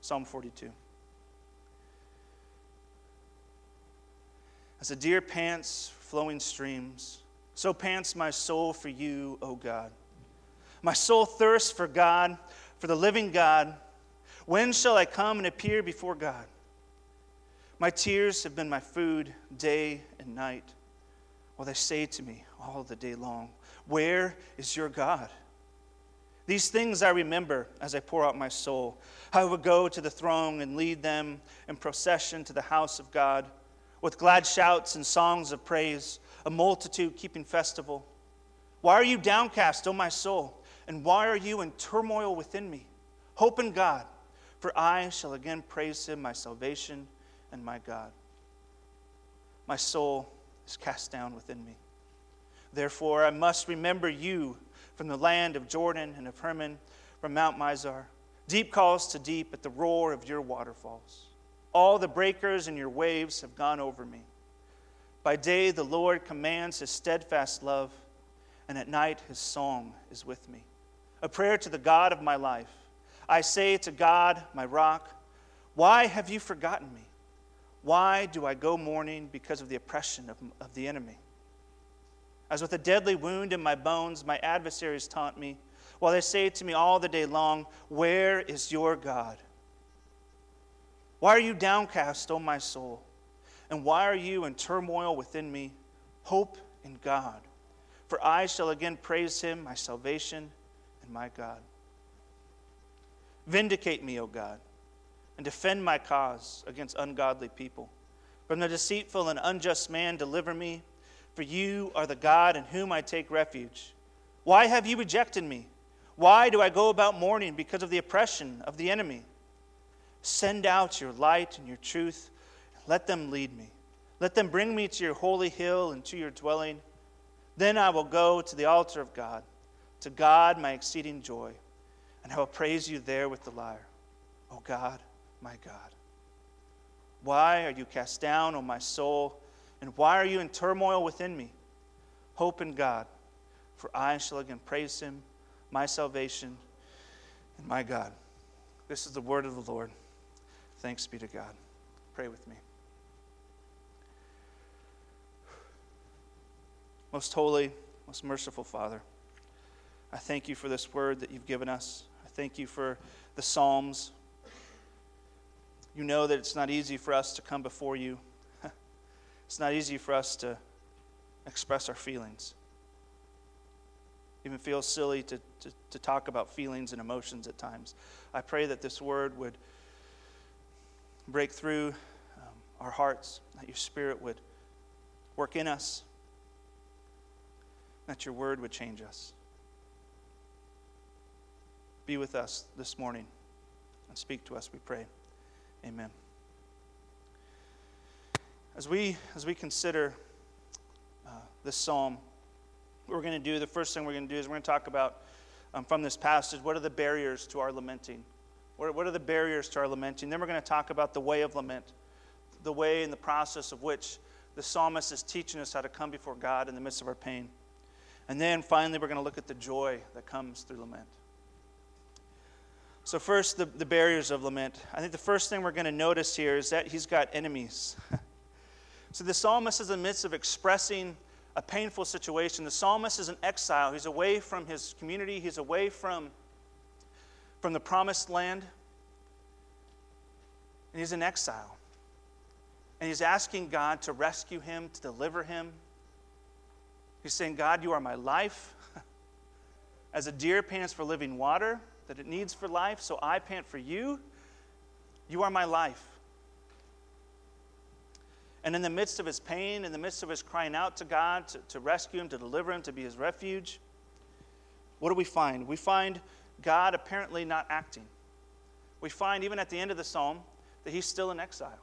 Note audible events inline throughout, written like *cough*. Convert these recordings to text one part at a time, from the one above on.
Psalm 42. As a deer pants flowing streams, so pants my soul for you, O God. My soul thirsts for God, for the living God. When shall I come and appear before God? My tears have been my food day and night, while they say to me all the day long, Where is your God? These things I remember as I pour out my soul. I would go to the throne and lead them in procession to the house of God with glad shouts and songs of praise, a multitude keeping festival. Why are you downcast, O my soul? And why are you in turmoil within me? Hope in God, for I shall again praise him, my salvation and my God. My soul is cast down within me. Therefore, I must remember you from the land of Jordan and of Hermon, from Mount Mizar. Deep calls to deep at the roar of your waterfalls. All the breakers and your waves have gone over me. By day, the Lord commands his steadfast love, and at night, his song is with me. A prayer to the God of my life. I say to God, my rock, Why have you forgotten me? Why do I go mourning because of the oppression of, of the enemy? As with a deadly wound in my bones, my adversaries taunt me, while they say to me all the day long, Where is your God? Why are you downcast, O my soul? And why are you in turmoil within me? Hope in God. For I shall again praise him, my salvation and my God. Vindicate me, O God, and defend my cause against ungodly people. From the deceitful and unjust man, deliver me for you are the God in whom I take refuge. Why have you rejected me? Why do I go about mourning because of the oppression of the enemy? Send out your light and your truth, and let them lead me. Let them bring me to your holy hill and to your dwelling. Then I will go to the altar of God, to God my exceeding joy, and I will praise you there with the lyre. O God, my God. Why are you cast down, O my soul? And why are you in turmoil within me? Hope in God, for I shall again praise him, my salvation and my God. This is the word of the Lord. Thanks be to God. Pray with me. Most holy, most merciful Father, I thank you for this word that you've given us. I thank you for the Psalms. You know that it's not easy for us to come before you it's not easy for us to express our feelings. Even feels silly to, to, to talk about feelings and emotions at times. I pray that this word would break through um, our hearts, that your spirit would work in us, that your word would change us. Be with us this morning and speak to us, we pray. Amen. As we, as we consider uh, this psalm, what we're going to do, the first thing we're going to do is we're going to talk about um, from this passage what are the barriers to our lamenting? What, what are the barriers to our lamenting? Then we're going to talk about the way of lament, the way and the process of which the psalmist is teaching us how to come before God in the midst of our pain. And then finally, we're going to look at the joy that comes through lament. So, first, the, the barriers of lament. I think the first thing we're going to notice here is that he's got enemies. *laughs* So the psalmist is in the midst of expressing a painful situation. The psalmist is in exile. He's away from his community, he's away from, from the promised land, and he's in exile. And he's asking God to rescue him, to deliver him. He's saying, God, you are my life. *laughs* As a deer pants for living water that it needs for life, so I pant for you. You are my life. And in the midst of his pain, in the midst of his crying out to God to, to rescue him, to deliver him, to be his refuge, what do we find? We find God apparently not acting. We find, even at the end of the psalm, that he's still in exile,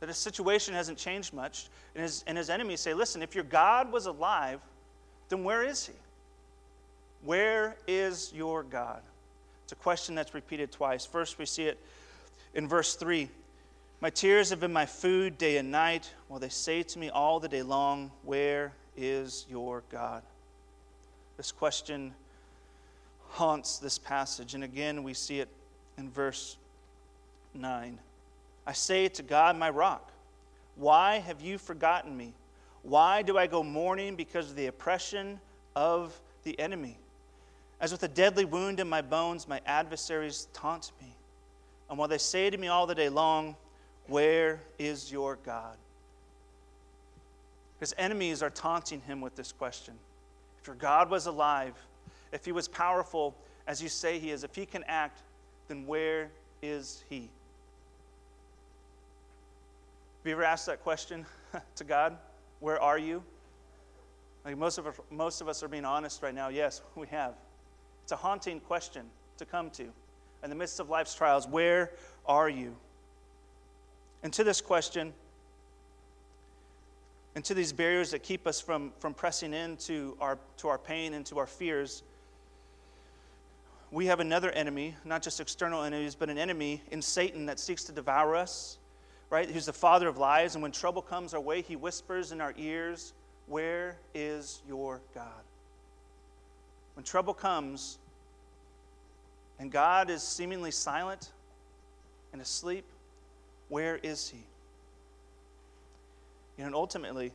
that his situation hasn't changed much. And his, and his enemies say, Listen, if your God was alive, then where is he? Where is your God? It's a question that's repeated twice. First, we see it in verse 3 my tears have been my food day and night, while they say to me all the day long, Where is your God? This question haunts this passage. And again, we see it in verse 9. I say to God, my rock, why have you forgotten me? Why do I go mourning because of the oppression of the enemy? As with a deadly wound in my bones, my adversaries taunt me. And while they say to me all the day long, Where is your God? His enemies are taunting him with this question. If your God was alive, if he was powerful as you say he is, if he can act, then where is he? Have you ever asked that question *laughs* to God? Where are you? Like most of, us, most of us are being honest right now. Yes, *laughs* we have. It's a haunting question to come to. In the midst of life's trials, where are you? And to this question, and to these barriers that keep us from, from pressing into our, to our pain and to our fears, we have another enemy, not just external enemies, but an enemy in Satan that seeks to devour us, right? Who's the father of lies. And when trouble comes our way, he whispers in our ears, Where is your God? When trouble comes and God is seemingly silent and asleep, where is he? You know, and ultimately,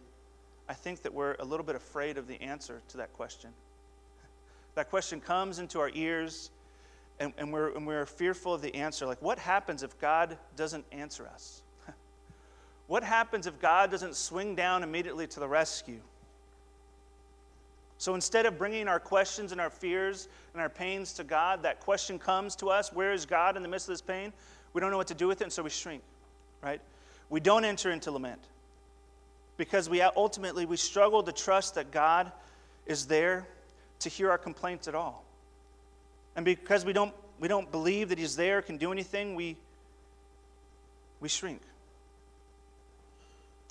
I think that we're a little bit afraid of the answer to that question. *laughs* That question comes into our ears, and, and, we're, and we're fearful of the answer. Like, what happens if God doesn't answer us? *laughs* what happens if God doesn't swing down immediately to the rescue? So instead of bringing our questions and our fears and our pains to God, that question comes to us where is God in the midst of this pain? We don't know what to do with it, and so we shrink, right? We don't enter into lament because we ultimately we struggle to trust that God is there to hear our complaints at all. And because we don't we don't believe that he's there, can do anything, we we shrink.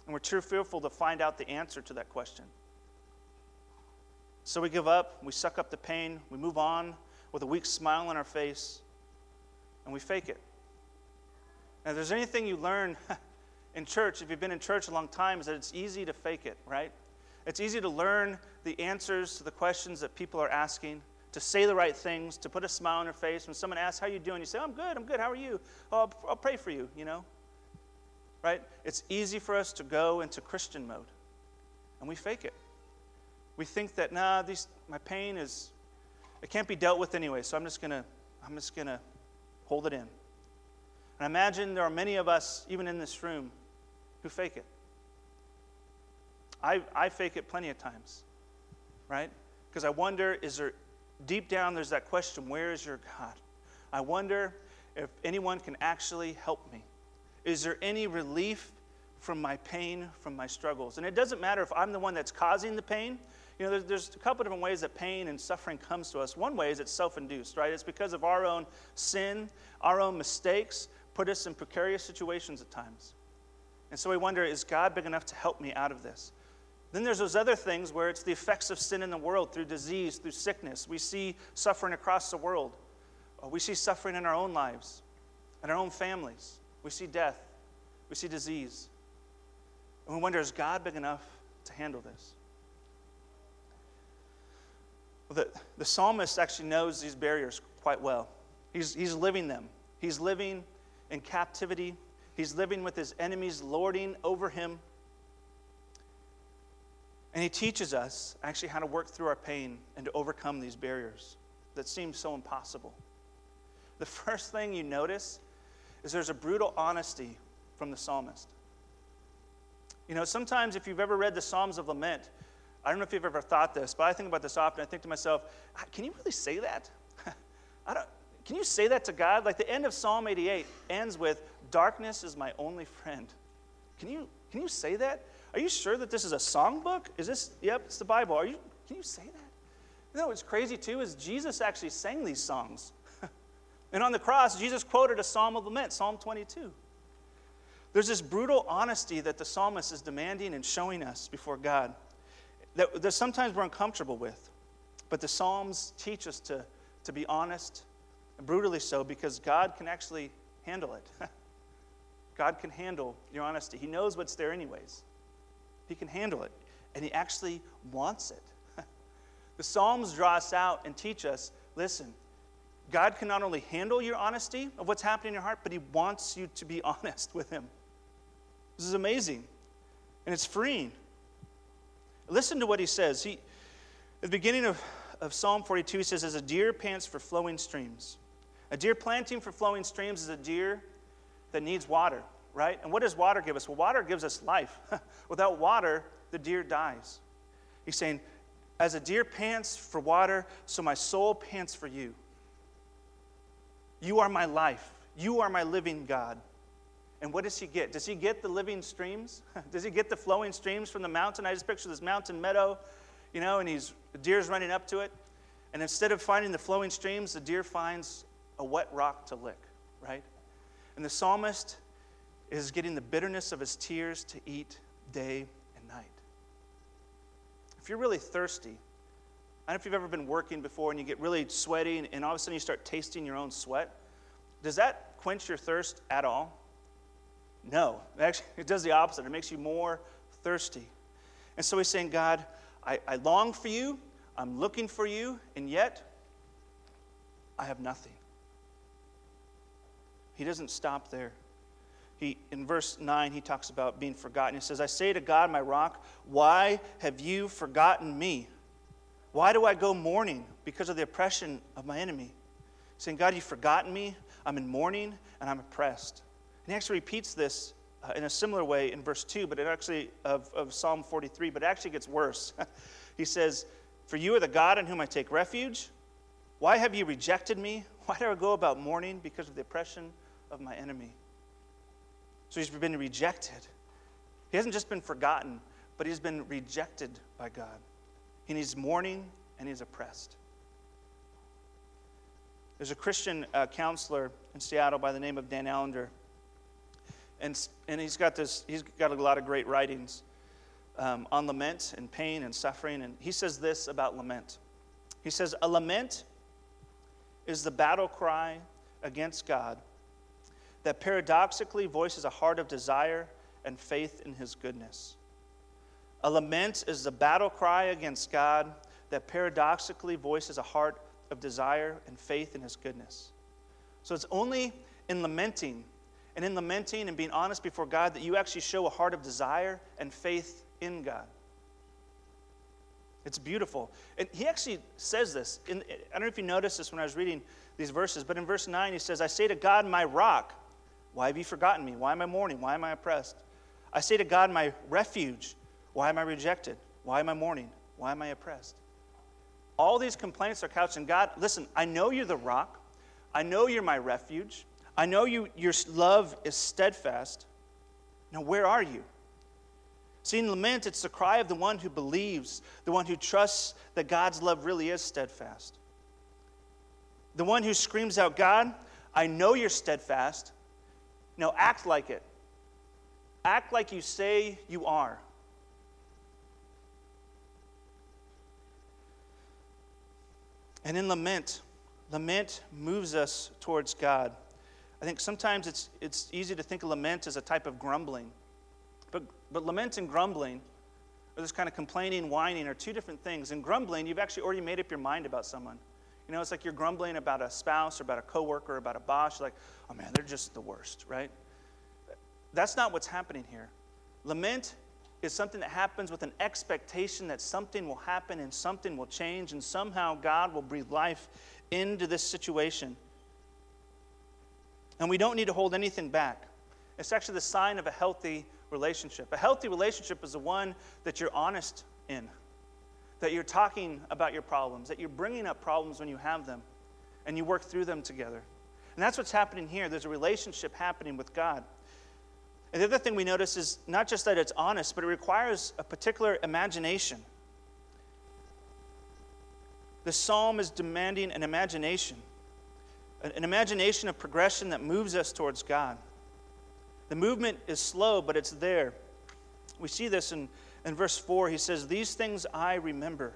And we're too fearful to find out the answer to that question. So we give up, we suck up the pain, we move on with a weak smile on our face, and we fake it. And if there's anything you learn *laughs* in church, if you've been in church a long time, is that it's easy to fake it, right? It's easy to learn the answers to the questions that people are asking, to say the right things, to put a smile on your face. When someone asks, How you doing? You say, I'm good, I'm good, how are you? Oh, I'll, I'll pray for you, you know? Right? It's easy for us to go into Christian mode, and we fake it we think that nah, these, my pain is it can't be dealt with anyway, so I'm just gonna I'm just gonna hold it in. And I imagine there are many of us, even in this room, who fake it. I, I fake it plenty of times, right? Because I wonder, is there deep down there's that question, where is your God? I wonder if anyone can actually help me. Is there any relief from my pain, from my struggles? And it doesn't matter if I'm the one that's causing the pain you know, there's, there's a couple different ways that pain and suffering comes to us. One way is it's self induced, right? It's because of our own sin, our own mistakes, put us in precarious situations at times. And so we wonder, is God big enough to help me out of this? Then there's those other things where it's the effects of sin in the world through disease, through sickness. We see suffering across the world. Uh, we see suffering in our own lives, in our own families. We see death. We see disease. And we wonder, is God big enough to handle this? Well, the, the psalmist actually knows these barriers quite well. He's, he's living them. He's living in captivity. He's living with his enemies lording over him. And he teaches us actually how to work through our pain and to overcome these barriers that seem so impossible. The *laughs* first thing you notice is there's a brutal honesty from the psalmist. You know, sometimes if you've ever read the Psalms of Lament, I don't know if you've ever thought this, but I think about this often. I think to myself, ah, can you really say that? *laughs* I don't, can you say that to God? Like the end of Psalm 88 ends with, Darkness is my only friend. Can you, can you say that? Are you sure that this is a songbook? Is this, yep, it's the Bible. Are you, can you say that? You know what's crazy too is Jesus actually sang these songs. *laughs* and on the cross, Jesus quoted a psalm of lament, Psalm 22. There's this brutal honesty that the psalmist is demanding and showing us before God that, that sometimes we're uncomfortable with. But the Psalms teach us to, to be honest, brutally so, because God can actually handle it. *laughs* God can handle your honesty. He knows what's there, anyways. He can handle it, and He actually wants it. *laughs* the Psalms draw us out and teach us listen, God can not only handle your honesty of what's happening in your heart, but He wants you to be *laughs* honest with Him. This is amazing. And it's freeing. Listen to what He says. He, at the beginning of, of Psalm 42, He says, As a deer pants for flowing streams. A deer planting for flowing streams is a deer that needs water, right? And what does water give us? Well, water gives us life. *laughs* Without water, the deer dies. He's saying, As a deer pants for water, so my soul pants for you. You are my life. You are my living God. And what does he get? Does he get the living streams? *laughs* does he get the flowing streams from the mountain? I just picture this mountain meadow, you know, and he's the deer's running up to it. And instead of finding the flowing streams, the deer finds a wet rock to lick, right? And the psalmist is getting the bitterness of his tears to eat day and night. If you're really thirsty, I don't know if you've ever been working before and you get really sweaty and, and all of a sudden you start tasting your own sweat. Does that quench your thirst at all? No. Actually, it does the opposite. It makes you more thirsty. And so he's saying, God, I, I long for you, I'm looking for you, and yet I have nothing. He doesn't stop there. He, in verse 9, he talks about being forgotten. He says, I say to God, my rock, why have you forgotten me? Why do I go mourning? Because of the oppression of my enemy. Saying, God, you've forgotten me. I'm in mourning and I'm oppressed. And he actually repeats this uh, in a similar way in verse 2, but it actually, of, of Psalm 43, but it actually gets worse. *laughs* he says, For you are the God in whom I take refuge. Why have you rejected me? Why do I go about mourning because of the oppression of my enemy? So he's been rejected. He hasn't just been forgotten, but he's been rejected by God and he's mourning and he's oppressed. There's a Christian uh, counselor in Seattle by the name of Dan Allender, and, and he's got this. He's got a lot of great writings um, on lament and pain and suffering, and he says this about lament. He says, "A lament is the battle cry against God that paradoxically voices a heart of desire and faith in His goodness." A lament is the battle cry against God that paradoxically voices a heart of desire and faith in His goodness. So it's only in lamenting and in lamenting and being honest before God that you actually show a heart of desire and faith in God. It's beautiful. And he actually says this. In, I don't know if you noticed this when I was reading these verses, but in verse 9 he says, I say to God, my rock, why have you forgotten me? Why am I mourning? Why am I oppressed? I say to God, my refuge, why am I rejected? Why am I mourning? Why am I oppressed? All these complaints are couched in God. Listen, I know you're the rock. I know you're my refuge. I know you, your love is steadfast. Now, where are you? See, in lament, it's the cry of the one who believes, the one who trusts that God's love really is steadfast. The one who screams out, God, I know you're steadfast. Now act like it. Act like you say you are. And in lament, lament moves us towards God. I think sometimes it's, it's easy to think of lament as a type of grumbling. But, but lament and grumbling, or this kind of complaining, whining, are two different things. In grumbling, you've actually already made up your mind about someone. You know, it's like you're grumbling about a spouse or about a coworker or about a boss. You're like, oh man, they're just the worst, right? That's not what's happening here. Lament is something that happens with an expectation that something will happen and something will change, and somehow God will breathe life into this situation. And we don't need to hold anything back. It's actually the sign of a healthy relationship. A healthy relationship is the one that you're honest in, that you're talking about your problems, that you're bringing up problems when you have them, and you work through them together. And that's what's happening here. There's a relationship happening with God. And the other thing we notice is not just that it's honest, but it requires a particular imagination. The psalm is demanding an imagination, an imagination of progression that moves us towards God. The movement is slow, but it's there. We see this in, in verse 4. He says, These things I remember.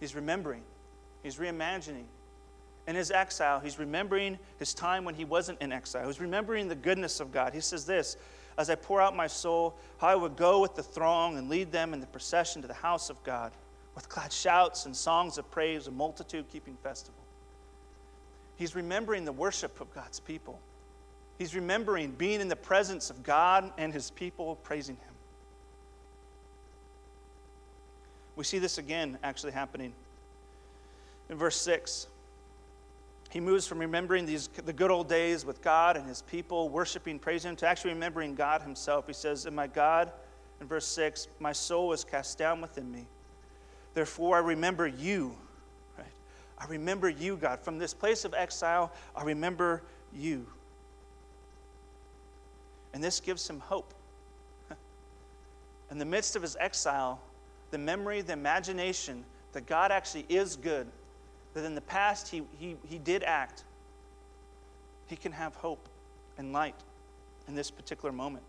He's remembering, he's reimagining. In his exile, he's remembering his time when he wasn't in exile. He's remembering the goodness of God. He says this as I pour out my soul, how I would go with the throng and lead them in the procession to the house of God, with glad shouts and songs of praise, a multitude keeping festival. He's remembering the worship of God's people. He's remembering being in the presence of God and his people praising him. We see this again actually happening in verse 6. He moves from remembering these, the good old days with God and his people, worshiping, praising him, to actually remembering God himself. He says, And my God, in verse 6, my soul is cast down within me. Therefore, I remember you. Right? I remember you, God. From this place of exile, I remember you. And this gives him hope. *laughs* In the midst of his exile, the memory, the imagination that God actually is good, that in the past he, he, he did act, he can have hope and light in this particular moment.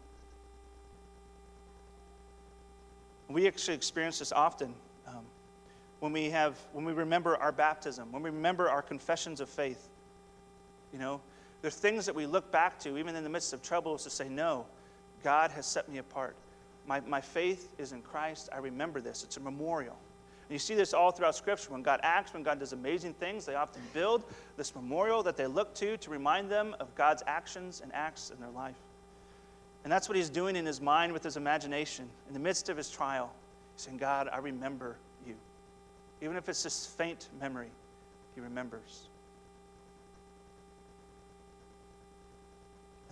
We actually experience this often um, when we have when we remember our baptism, when we remember our confessions of faith. You know, there's things that we look back to, even in the midst of troubles, to say, No, God has set me apart. My, my faith is in Christ. I remember this. It's a memorial. And you see this all throughout Scripture. When God acts, when God does amazing things, they often build this memorial that they look to to remind them of God's actions and acts in their life. And that's what he's doing in his mind with his imagination. In the midst of his trial, he's saying, God, I remember you. Even if it's just faint memory, he remembers.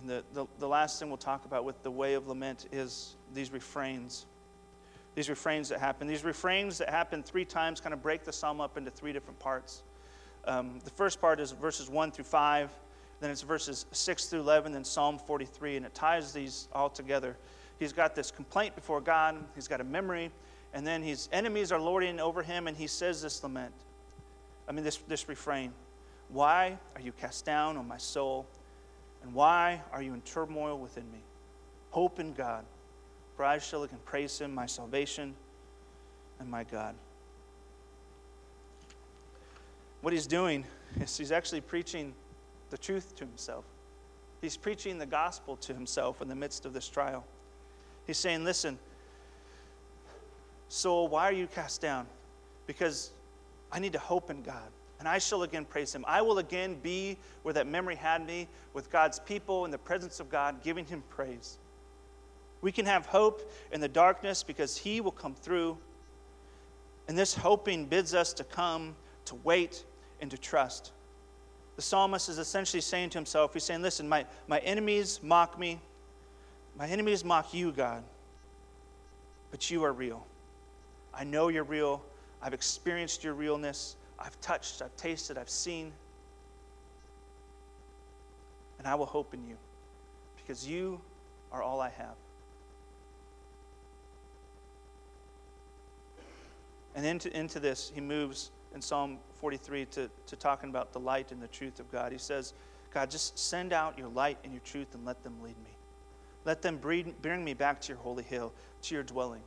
And the, the, the last thing we'll talk about with the way of lament is these refrains. These refrains that happen. These refrains that happen three times kind of break the psalm up into three different parts. Um, the first part is verses 1 through 5, then it's verses 6 through 11, then Psalm 43, and it ties these all together. He's got this complaint before God, he's got a memory, and then his enemies are lording over him, and he says this lament. I mean, this, this refrain Why are you cast down, on my soul? And why are you in turmoil within me? Hope in God, for I shall again praise him, my salvation and my God. What he's doing is he's actually preaching the truth to himself. He's preaching the gospel to himself in the midst of this trial. He's saying, Listen, soul, why are you cast down? Because I need to hope in God and I shall again praise him. I will again be where that memory had me, with God's people in the presence of God, giving him praise. We can have hope in the darkness because he will come through. And this hoping bids us to come, to wait, and to trust. The psalmist is essentially saying to himself, he's saying, Listen, my, my enemies mock me. My enemies mock you, God. But you are real. I know you're real. I've experienced your realness. I've touched, I've tasted, I've seen. And I will hope in you because you are all I have. And into, into this, he moves in Psalm 43 to, to talking about the light and the truth of God. He says, God, just send out your light and your truth and let them lead me. Let them bring me back to your holy hill, to your dwelling.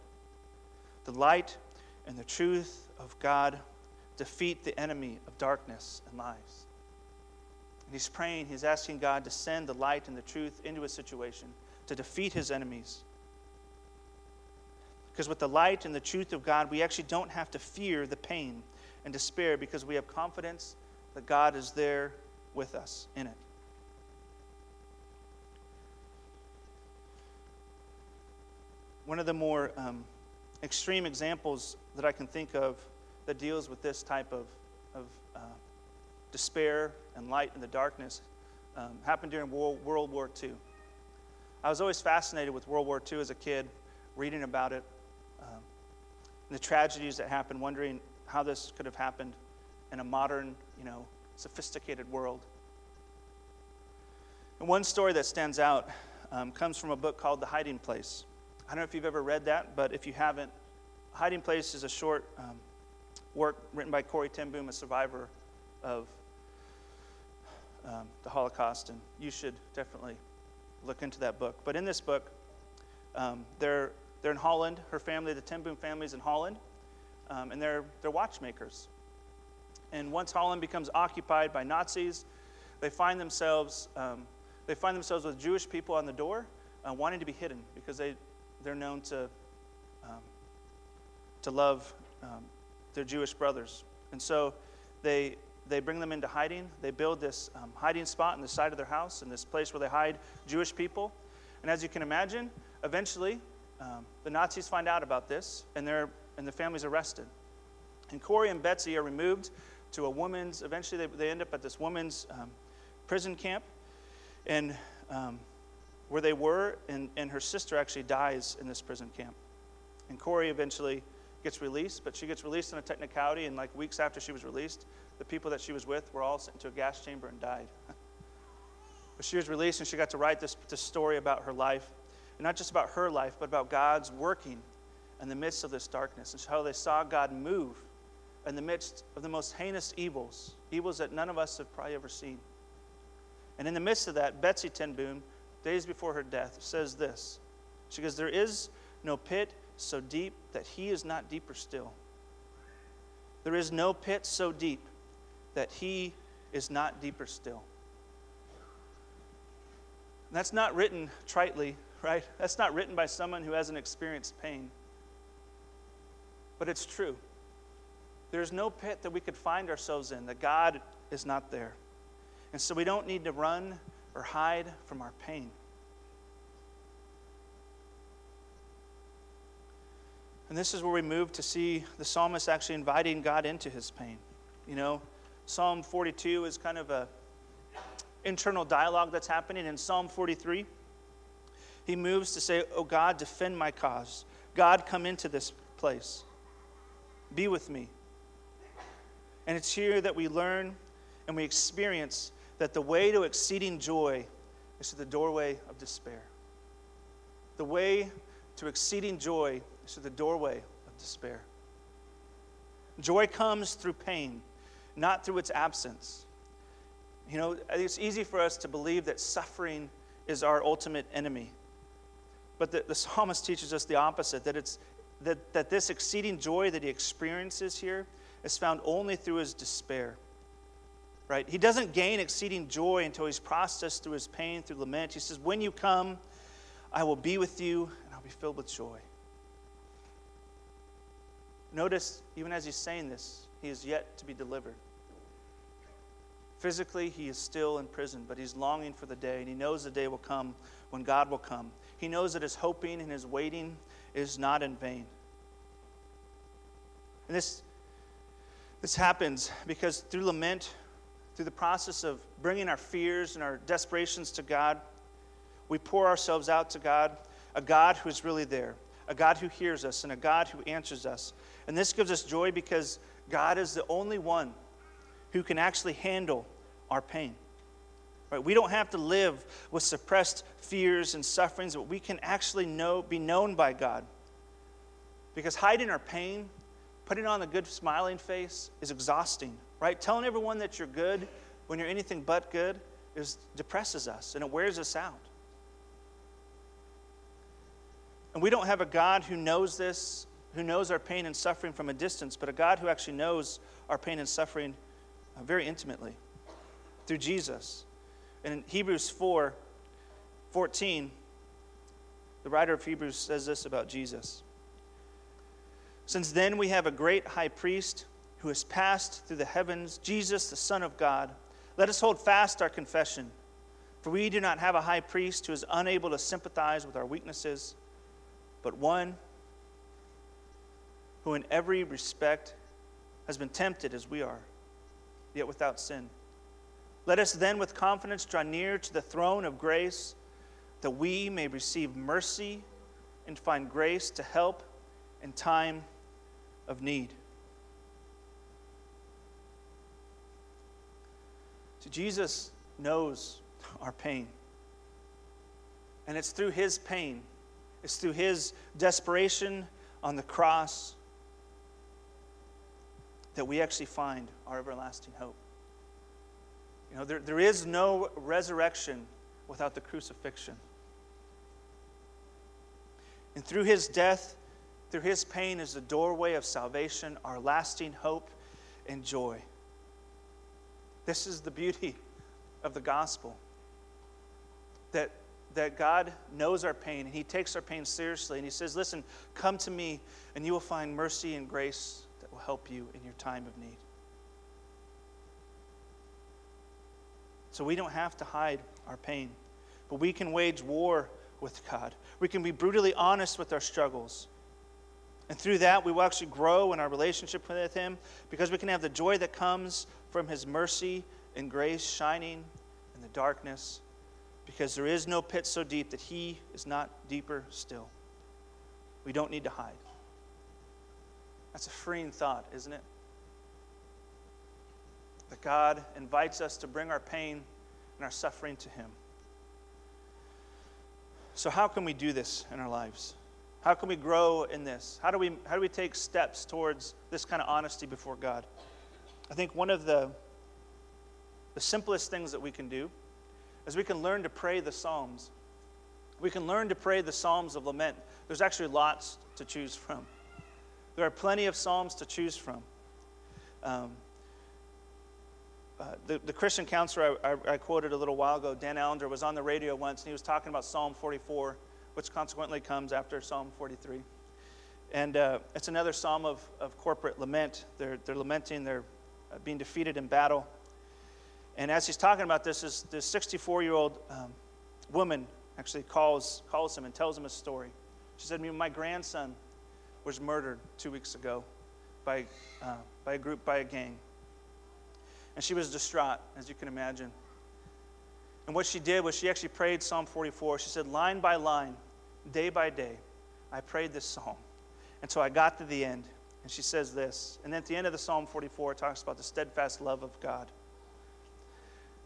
The light and the truth of God defeat the enemy of darkness and lies. And he's praying, he's asking God to send the light and the truth into a situation to defeat his enemies. Because with the light and the truth of God, we actually don't have to fear the pain and despair because we have confidence that God is there with us in it. One of the more um, extreme examples that I can think of that deals with this type of, of uh, despair and light in the darkness um, happened during World, War II. I was always fascinated with World War II as a kid, reading about it, um, the tragedies that happened, wondering how this could have happened in a modern, you know, sophisticated world. And one story that stands out um, comes from a book called The Hiding Place. I don't know if you've ever read that, but if you haven't, Hiding Place is a short um, work written by Corrie ten Boom, a survivor of um, the Holocaust, and you should definitely look into that book. But in this book, um, they're, they're in Holland. Her family, the ten Boom family, is in Holland, um, and they're, they're watchmakers. And once Holland becomes occupied by Nazis, they find themselves, um, they find themselves with Jewish people on the door uh, wanting to be hidden because they, they're known to, um, to love um, their Jewish brothers. And so they, they bring them into hiding. They build this um, hiding spot in the side of their house, in this place where they hide Jewish people. And as you can imagine, eventually um, the Nazis find out about this, and, they're, and the family's arrested. And Corrie and Betsy are removed to a woman's, eventually they, they end up at this woman's um, prison camp, and um, where they were, and, and her sister actually dies in this prison camp. And Corrie eventually gets released, but she gets released on a technicality, and like weeks after she was released, the people that she was with were all sent into a gas chamber and died. *laughs* but she was released, and she got to write this, this story about her life, and not just about her life, but about God's working in the midst of this darkness, and how they saw God move in the midst of the most heinous evils, evils that none of us have probably ever seen. And in the midst of that, Betsy ten Boom, days before her death, says this. She goes, There is no pit so deep that he is not deeper still. There is no pit so deep that he is not deeper still. And that's not written tritely, right? That's not written by someone who hasn't experienced pain. But it's true. There's no pit that we could find ourselves in that God is not there. And so we don't need to run or hide from our pain. And this is where we move to see the psalmist actually inviting God into his pain. You know, Psalm 42 is kind of a internal dialogue that's happening. In Psalm 43, he moves to say, Oh God, defend my cause. God, come into this place. Be with me. And it's here that we learn and we experience that the way to exceeding joy is through the doorway of despair. The way to exceeding joy through the doorway of despair. Joy comes through pain, not through its absence. You know, it's easy for us to believe that suffering is our ultimate enemy. But the, the psalmist teaches us the opposite that, it's, that, that this exceeding joy that he experiences here is found only through his despair. Right? He doesn't gain exceeding joy until he's processed through his pain, through lament. He says, When you come, I will be with you and I'll be filled with joy. Notice, even as he's saying this, he is yet to be delivered. Physically, he is still in prison, but he's longing for the day, and he knows the day will come when God will come. He knows that his hoping and his waiting is not in vain. And this, this happens because through lament, through the process of bringing our fears and our desperations to God, we pour ourselves out to God, a God who is really there, a God who hears us, and a God who answers us. And this gives us joy because God is the only one who can actually handle our pain. Right? We don't have to live with suppressed fears and sufferings, but we can actually know, be known by God. Because hiding our pain, putting on a good smiling face is exhausting, right? Telling everyone that you're good when you're anything but good is depresses us and it wears us out. And we don't have a God who knows this, who knows our pain and suffering from a distance, but a God who actually knows our pain and suffering uh, very intimately through Jesus. And in Hebrews 4 14, the writer of Hebrews says this about Jesus. Since then we have a great high priest who has passed through the heavens, Jesus, the Son of God. Let us hold fast our confession, for we do not have a high priest who is unable to sympathize with our weaknesses, but one who in every respect has been tempted as we are, yet without sin. Let us then with confidence draw near to the throne of grace that we may receive mercy and find grace to help in time of need. So Jesus knows our pain. And it's through his pain, it's through his desperation on the cross that we actually find our everlasting hope. You know, there, there is no resurrection without the crucifixion. And through his death, through his pain is the doorway of salvation, our lasting hope and joy. This is the beauty of the gospel. That, that God knows our pain and he takes our pain seriously and he says, Listen, come to me and you will find mercy and grace that will help you in your time of need. So we don't have to hide our pain, but we can wage war with God. We can be brutally honest with our struggles. And through that, we will actually grow in our relationship with Him because we can have the joy that comes from His mercy and grace shining in the darkness because there is no pit so deep that He is not deeper still. We don't need to hide. That's a freeing thought, isn't it? That God invites us to bring our pain and our suffering to Him. So, how can we do this in our lives? How can we grow in this? How do we, how do we take steps towards this kind of honesty before God? I think one of the, the simplest things that we can do is we can learn to pray the Psalms. We can learn to pray the Psalms of lament. There's actually lots to choose from. There are plenty of Psalms to choose from. Um, uh, the, the Christian counselor I, I, I, quoted a little while ago, Dan Allender, was on the radio once and he was talking about Psalm 44, which consequently comes after Psalm 43. And uh, it's another psalm of, of corporate lament. They're, they're lamenting, they're uh, being defeated in battle. And as he's talking about this, this 64 year old um, woman actually calls, calls him and tells him a story. She said, My grandson was murdered two weeks ago by, uh, by a group, by a gang. And she was distraught, as you can imagine. And what she did was she actually prayed Psalm 44. She said, line by line, day by day, I prayed this psalm until I got to the end. And she says this. And at the end of the Psalm 44, it talks about the steadfast love of God.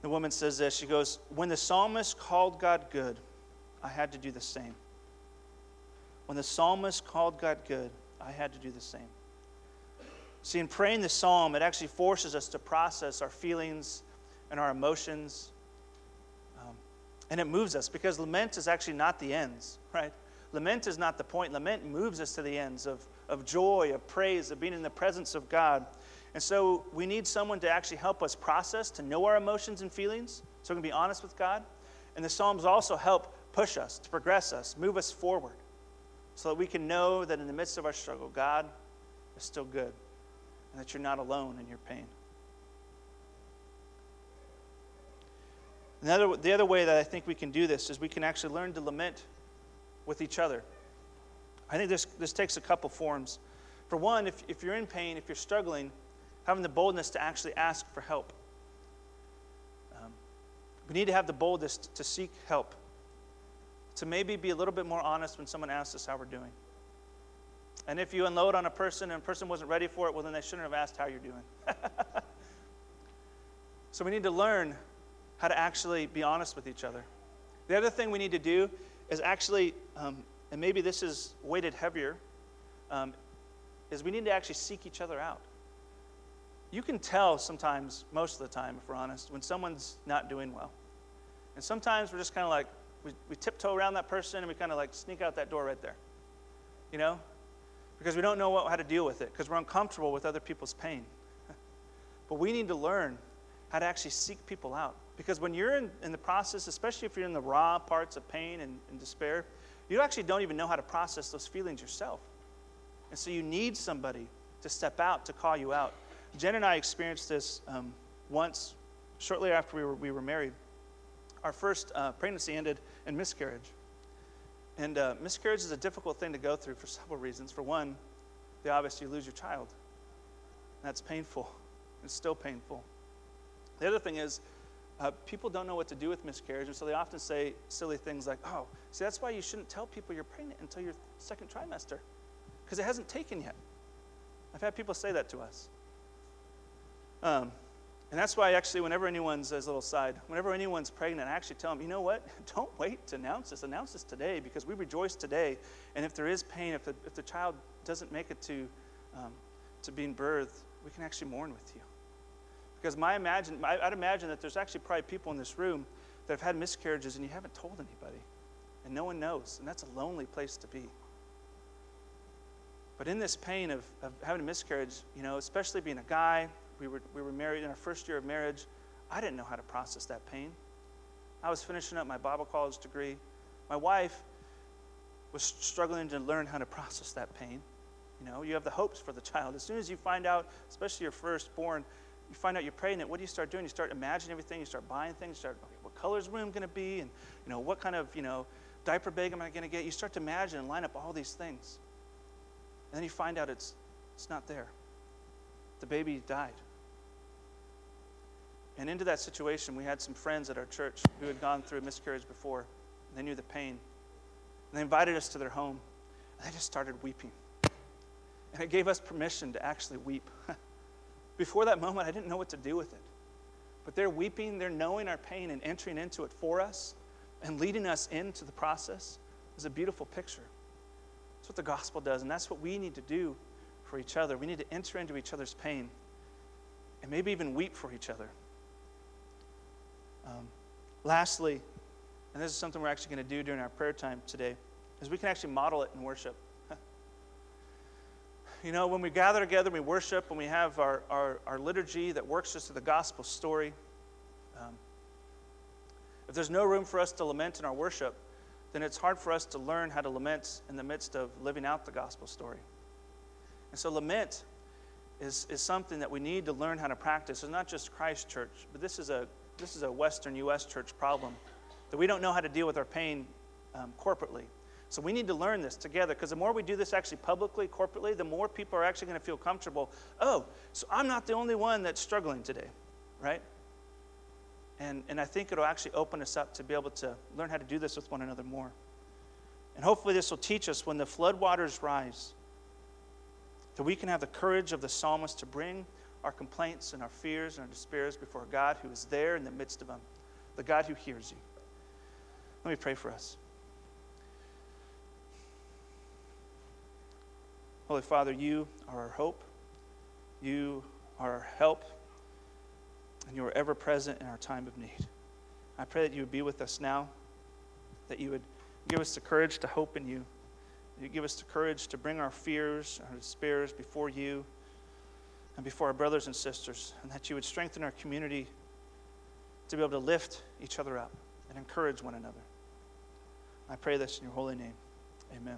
The woman says this. She goes, When the psalmist called God good, I had to do the same. When the psalmist called God good, I had to do the same. See, in praying the psalm, it actually forces us to process our feelings and our emotions. Um, and it moves us because lament is actually not the ends, right? Lament is not the point. Lament moves us to the ends of, of joy, of praise, of being in the presence of God. And so we need someone to actually help us process, to know our emotions and feelings, so we can be honest with God. And the Psalms also help push us, to progress us, move us forward, so that we can know that in the midst of our struggle, God is still good and that you're not alone in your pain. Another, the other way that I think we can do this is we can actually learn to lament with each other. I think this, this takes a couple forms. For one, if, if you're in pain, if you're struggling, having the boldness to actually ask for help. Um, we need to have the boldness to seek help, to maybe be a little bit more honest when someone asks us how we're doing. And if you unload on a person and a person wasn't ready for it, well, then they shouldn't have asked how you're doing. *laughs* so we need to learn how to actually be honest with each other. The other thing we need to do is actually, um, and maybe this is weighted heavier, um, is we need to actually seek each other out. You can tell sometimes, most of the time, if we're honest, when someone's not doing well. And sometimes we're just kind of like, we, we tiptoe around that person and we kind of like sneak out that door right there. You know? because we don't know what, how to deal with it, because we're uncomfortable with other people's pain. *laughs* but we need to learn how to actually seek people out. Because when you're in, in the process, especially if you're in the raw parts of pain and, and despair, you actually don't even know how to process those feelings yourself. And so you need somebody to step out to call you out. Jen and I experienced this um, once, shortly after we were, we were married. Our first uh, pregnancy ended in miscarriage. And uh, miscarriage is a difficult thing to go through for several reasons. For one, the obvious you lose your child. That's painful. It's still painful. The other thing is, uh, people don't know what to do with miscarriage, and so they often say silly things like, oh, see, that's why you shouldn't tell people you're pregnant until your second trimester, because it hasn't taken yet. I've had people say that to us. Um, and that's why, actually, whenever anyone's, as a little side, whenever anyone's pregnant, I actually tell them, you know what? *laughs* Don't wait to announce this. Announce this today because we rejoice today. And if there is pain, if the, if the child doesn't make it to, um, to being birthed, we can actually mourn with you. Because my imagine, I'd imagine that there's actually probably people in this room that have had miscarriages and you haven't told anybody. And no one knows. And that's a lonely place to be. But in this pain of, of having a miscarriage, you know, especially being a guy, we were, we were married in our first year of marriage. I didn't know how to process that pain. I was finishing up my Bible college degree. My wife was struggling to learn how to process that pain. You know, you have the hopes for the child. As soon as you find out, especially your firstborn, you find out you're pregnant, what do you start doing? You start imagining everything, you start buying things, you start, okay, what color is room going to be? And, you know, what kind of, you know, diaper bag am I going to get? You start to imagine and line up all these things. And then you find out it's, it's not there. The baby died. And into that situation, we had some friends at our church who had gone through a miscarriage before. They knew the pain. And they invited us to their home. And they just started weeping. And it gave us permission to actually weep. *laughs* Before that moment, I didn't know what to do with it. But they're weeping, they're knowing our pain and entering into it for us and leading us into the process is a beautiful picture. That's what the gospel does, and that's what we need to do for each other. We need to enter into each other's pain and maybe even weep for each other. Um, lastly, and this is something we're actually going to do during our prayer time today, is we can actually model it in worship. *laughs* you know, when we gather together, we worship, and we have our, our, our liturgy that works us to the gospel story. Um, if there's no room for us to lament in our worship, then it's hard for us to learn how to lament in the midst of living out the gospel story. And so, lament is, is something that we need to learn how to practice. It's not just Christ Church, but this is a, this is a Western U.S. church problem that we don't know how to deal with our pain um, corporately. So we need to learn this together because the more we do this actually publicly, corporately, the more people are actually going to feel comfortable. Oh, so I'm not the only one that's struggling today, right? And, and I think it'll actually open us up to be able to learn how to do this with one another more. And hopefully, this will teach us when the floodwaters rise that we can have the courage of the psalmist to bring our complaints and our fears and our despairs before God who is there in the midst of them, the God who hears you. Let me pray for us. Holy Father, you are our hope. You are our help. And you are ever present in our time of need. I pray that you would be with us now, that you would give us the courage to hope in you. You give us the courage to bring our fears, our despairs before you and before our brothers and sisters, and that you would strengthen our community to be able to lift each other up and encourage one another. I pray this in your holy name. Amen.